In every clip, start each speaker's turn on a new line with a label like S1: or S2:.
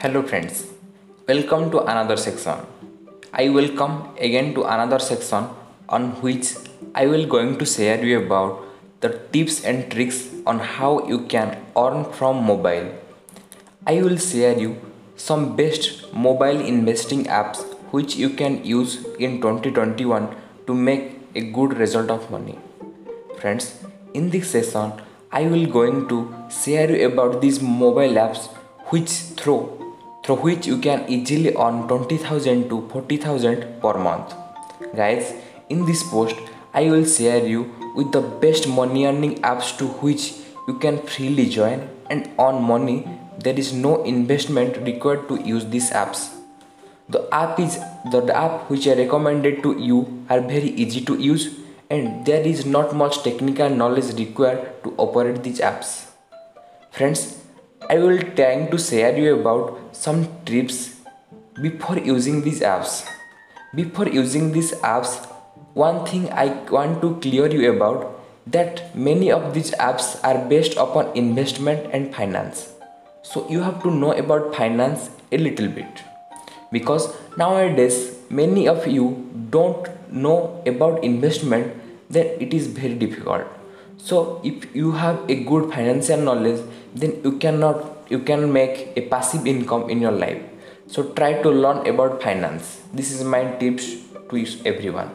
S1: Hello friends, welcome to another section. I welcome again to another section on which I will going to share you about the tips and tricks on how you can earn from mobile. I will share you some best mobile investing apps which you can use in 2021 to make a good result of money. Friends, in this session I will going to share you about these mobile apps which through through which you can easily earn 20000 to 40000 per month. Guys, in this post I will share you with the best money earning apps to which you can freely join and earn money. There is no investment required to use these apps. The app is the, app which I recommended to you are very easy to use and there is not much technical knowledge required to operate these apps. Friends, I will trying to share you about some tips before using these apps. Before using these apps, one thing I want to clear you about that many of these apps are based upon investment and finance. So you have to know about finance a little bit because nowadays many of you don't know about investment then it is very difficult so if you have a good financial knowledge then you cannot you can make a passive income in your life. So try to learn about finance. This is my tips to everyone.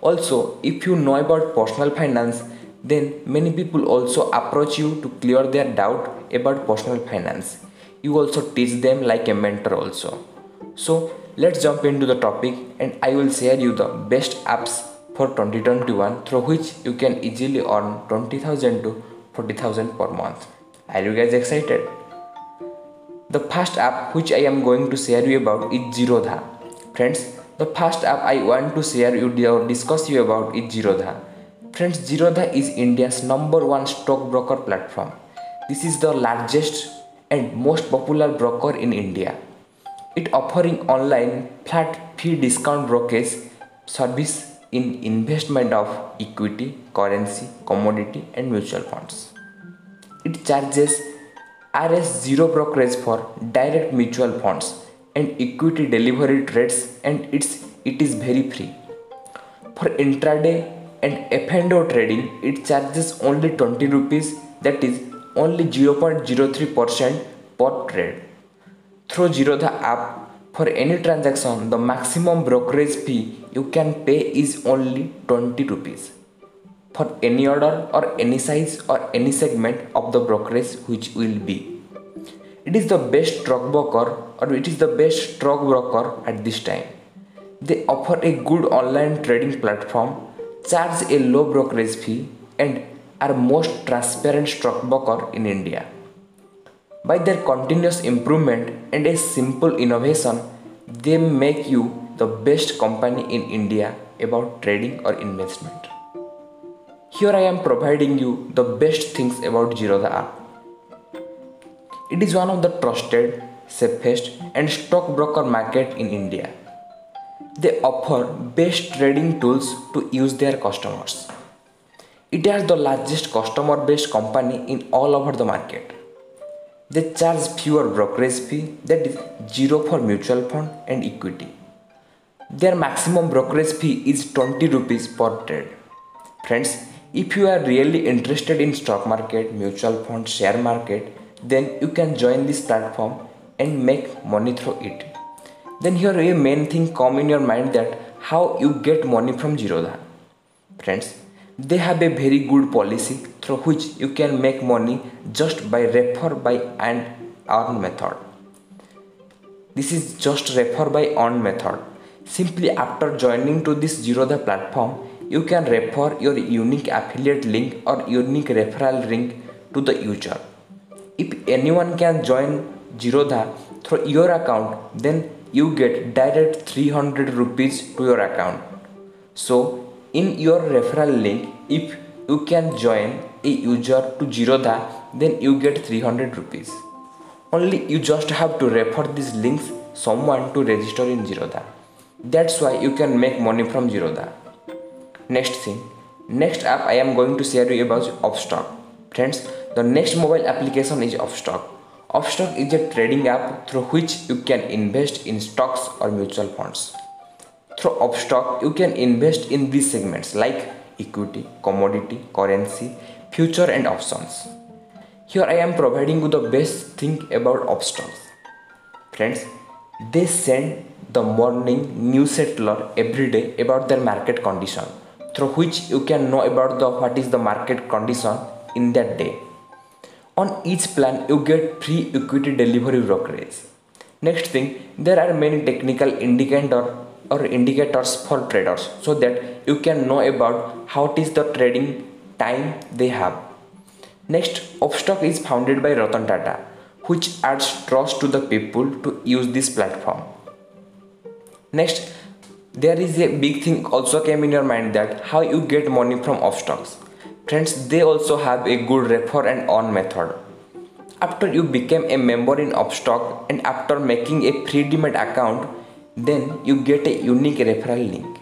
S1: Also if you know about personal finance then many people also approach you to clear their doubt about personal finance. You also teach them like a mentor also. So let's jump into the topic and I will share you the best apps for 2021 through which you can easily earn 20,000 to 40,000 per month. Are you guys excited? The first app which I am going to share you about is Zerodha. Friends, the first app I want to share you or discuss you about is Zerodha. Friends, Zerodha is India's number one stockbroker platform. This is the largest and most popular broker in India. It offering online flat fee discount brokerage service in investment of equity, currency, commodity and mutual funds. It charges RS0 brokerage for direct mutual funds and equity delivery trades and it's it is very free. For intraday and F&O trading, it charges only 20 rupees that is only 0.03% per trade. Through Zerodha app, for any transaction, the maximum brokerage fee you can pay is only 20 rupees for any order or any size or any segment of the brokerage which will be. It is the best stockbroker or it is the best stockbroker at this time. They offer a good online trading platform, charge a low brokerage fee and are most transparent stockbroker in India. By their continuous improvement and a simple innovation, they make you the best company in India about trading or investment. Here I am providing you the best things about Zerodha app. It is one of the trusted, safest and stockbroker market in India. They offer best trading tools to use their customers. It has the largest customer based company in all over the market they charge fewer brokerage fee that is zero for mutual fund and equity. Their maximum brokerage fee is 20 rupees per trade. Friends, if you are really interested in stock market, mutual fund, share market, then you can join this platform and make money through it. Then here a main thing come in your mind that how you get money from Zerodha. Friends, they have a very good policy through which you can make money just by refer by and earn method. This is just refer by earn method. Simply after joining to this Zerodha platform, you can refer your unique affiliate link or unique referral link to the user. If anyone can join Zerodha through your account, then you get direct 300 rupees to your account. So in your referral link if you can join a user to Zerodha then you get 300 rupees. Only you just have to refer these links someone to register in Zerodha that's why you can make money from Zerodha next thing. Next app I am going to share you about Upstox friends the next mobile application is Upstox Upstox is a trading app through which you can invest in stocks or mutual funds. Through Upstox, you can invest in these segments like equity, commodity, currency, future and options. Here I am providing you the best thing about Upstox. Friends, they send the morning newsletter every day about their market condition through which you can know about the what is the market condition in that day. On each plan, you get free equity delivery brokerage. Next thing, there are many technical indicator or indicators for traders so that you can know about how it is the trading time they have. Next, Upstox is founded by Ratan Tata, which adds trust to the people to use this platform. Next, there is a big thing also came in your mind that how you get money from Upstox. Friends, they also have a good refer and earn method. After you become a member in Upstox and after making a free demat account, then you get a unique referral link.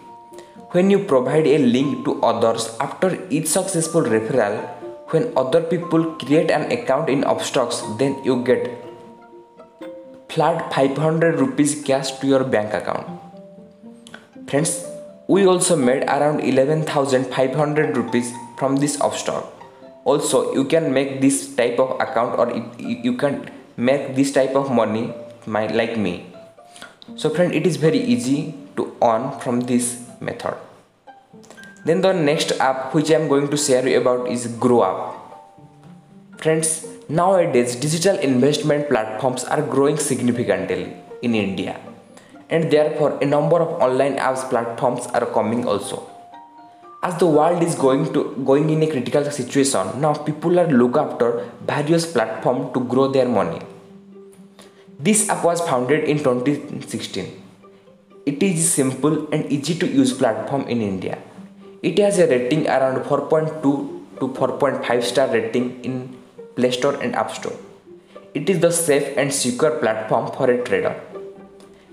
S1: When you provide a link to others after each successful referral, when other people create an account in Upstox, then you get flat 500 rupees cash to your bank account. Friends, we also made around 11,500 rupees from this Upstox. Also, you can make this type of account or you can make this type of money like me. So friend, it is very easy to earn from this method. Then the next app which I am going to share you about is Groww App. Friends, nowadays digital investment platforms are growing significantly in India and therefore a number of online apps platforms are coming also. As the world is going to going in a critical situation, now people are look after various platforms to grow their money. This app was founded in 2016. It is a simple and easy to use platform in India. It has a rating around 4.2 to 4.5 star rating in Play Store and App Store. It is the safe and secure platform for a trader.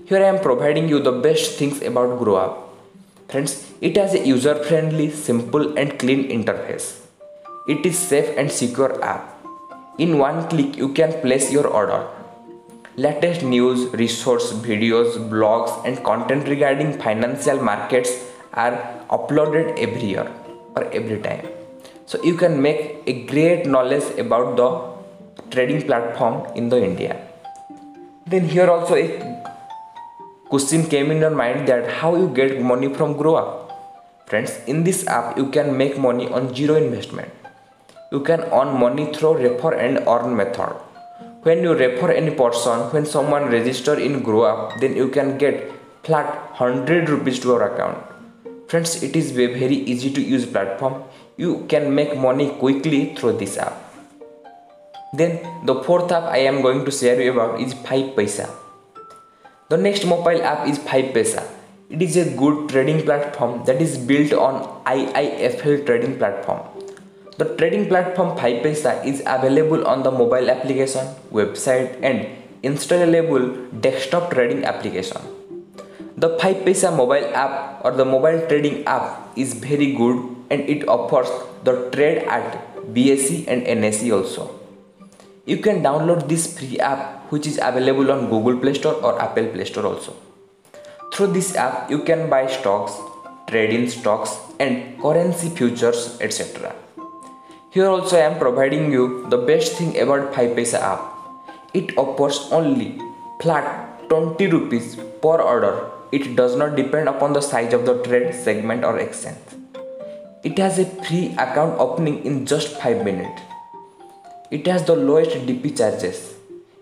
S1: Here I am providing you the best things about Groww App. Friends, it has a user-friendly, simple and clean interface. It is safe and secure app. In one click you can place your order. Latest news, resource, videos, blogs and content regarding financial markets are uploaded every year or every time. So you can make a great knowledge about the trading platform in the india. Then here also a question came in your mind that how you get money from Groww app friends in this app you can make money on zero investment. You can earn money through refer and earn method when you refer any person when someone register in Groww app then you can get flat 100 rupees to your account Friends, it is very easy to use platform. You can make money quickly through this app. Then the fourth app I am going to share you about is 5paisa. The next mobile app is 5paisa. It is a good trading platform that is built on IIFL trading platform. The trading platform 5paisa is available on the mobile application, website and installable desktop trading application. The 5paisa mobile app or the mobile trading app is very good and it offers the trade at BSE and NSE also. You can download this free app which is available on Google Play Store or Apple Play Store also. Through this app you can buy stocks, trade in stocks and currency futures etc. Here also I am providing you the best thing about 5paisa app. It offers only flat 20 rupees per order it does not depend upon the size of the trade, segment or exchange. It has a free account opening in just 5 minutes. It has the lowest DP charges.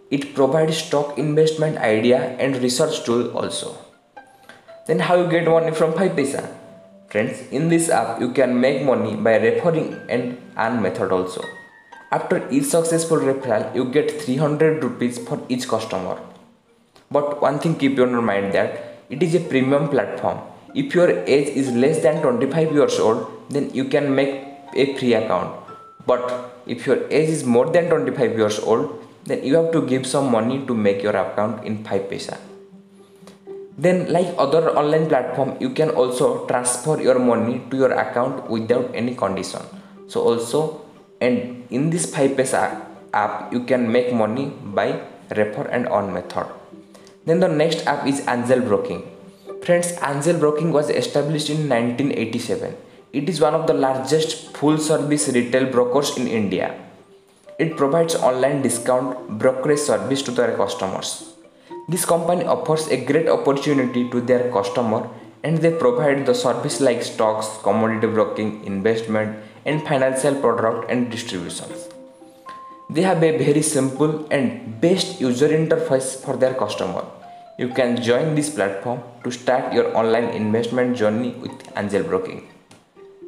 S1: It provides stock investment idea and research tool also. Then how you get money from 5paisa? Friends, in this app you can make money by referring and earn method also. After each successful referral, you get 300 rupees for each customer. But one thing keep in your mind that it is a premium platform. If your age is less than 25 years old, then you can make a free account. But if your age is more than 25 years old, then you have to give some money to make your account in 5paisa. Then like other online platform, you can also transfer your money to your account without any condition. So also and in this 5paisa app you can make money by refer and earn method. Then the next app is angel broking. Friends angel broking was established in 1987 it is one of the largest full service retail brokers in india. It provides online discount brokerage service to their customers this company offers a great opportunity to their customer and they provide the service like stocks, commodity broking, investment, and financial product and distributions. They have a very simple and best user interface for their customer. You can join this platform to start your online investment journey with Angel Broking.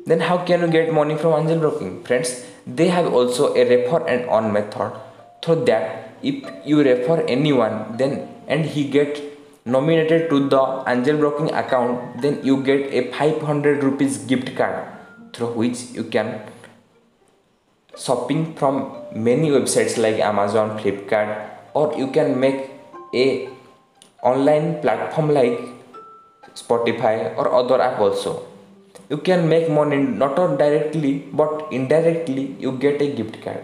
S1: Then how can you get money from Angel Broking? Friends, they have also a refer and earn method through that if you refer anyone then and he get nominated to the angel broking account then you get a 500 rupees gift card through which you can shopping from many websites like amazon flipkart or you can make a online platform like spotify or other app also. You can make money not directly but indirectly you get a gift card.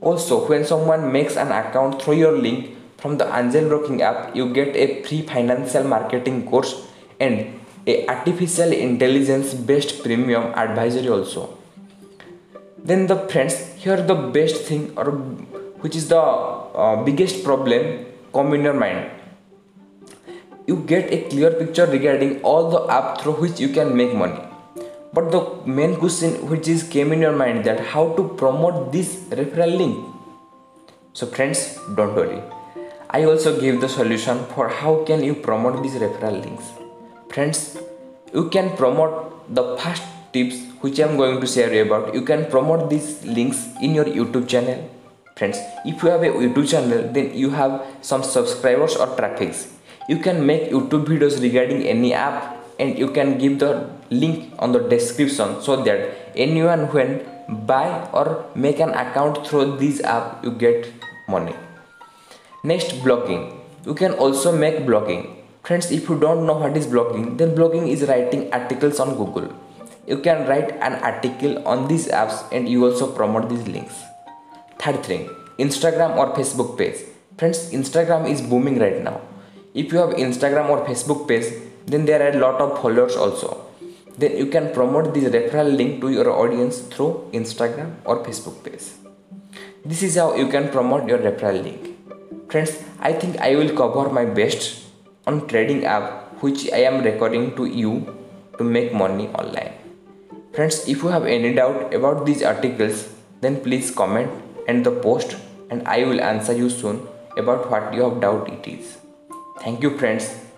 S1: Also when someone makes an account through your link from the Angel Broking app, you get a free financial marketing course and a artificial intelligence based premium advisory also. Then the friends, here the best thing or which is the uh, biggest problem come in your mind. You get a clear picture regarding all the app through which you can make money. But the main question which is came in your mind that how to promote this referral link. So friends, don't worry I also give the solution for how can you promote these referral links. Friends, you can promote the first tips which I am going to share about. You can promote these links in your YouTube channel. Friends, if you have a YouTube channel, then you have some subscribers or traffics. You can make YouTube videos regarding any app and you can give the link on the description so that anyone when buy or make an account through this app you get money Next blogging. You can also make blogging. Friends, if you don't know what is blogging, then blogging is writing articles on Google. You can write an article on these apps and you also promote these links. Third thing, Instagram or Facebook page. Friends, Instagram is booming right now. If you have Instagram or Facebook page, then there are a lot of followers also. Then you can promote this referral link to your audience through Instagram or Facebook page. This is how you can promote your referral link. Friends, I think I will cover my best on trading app which I am recording to you to make money online. Friends, if you have any doubt about these articles, then please comment and the post and I will answer you soon about what your doubt it is. Thank you friends.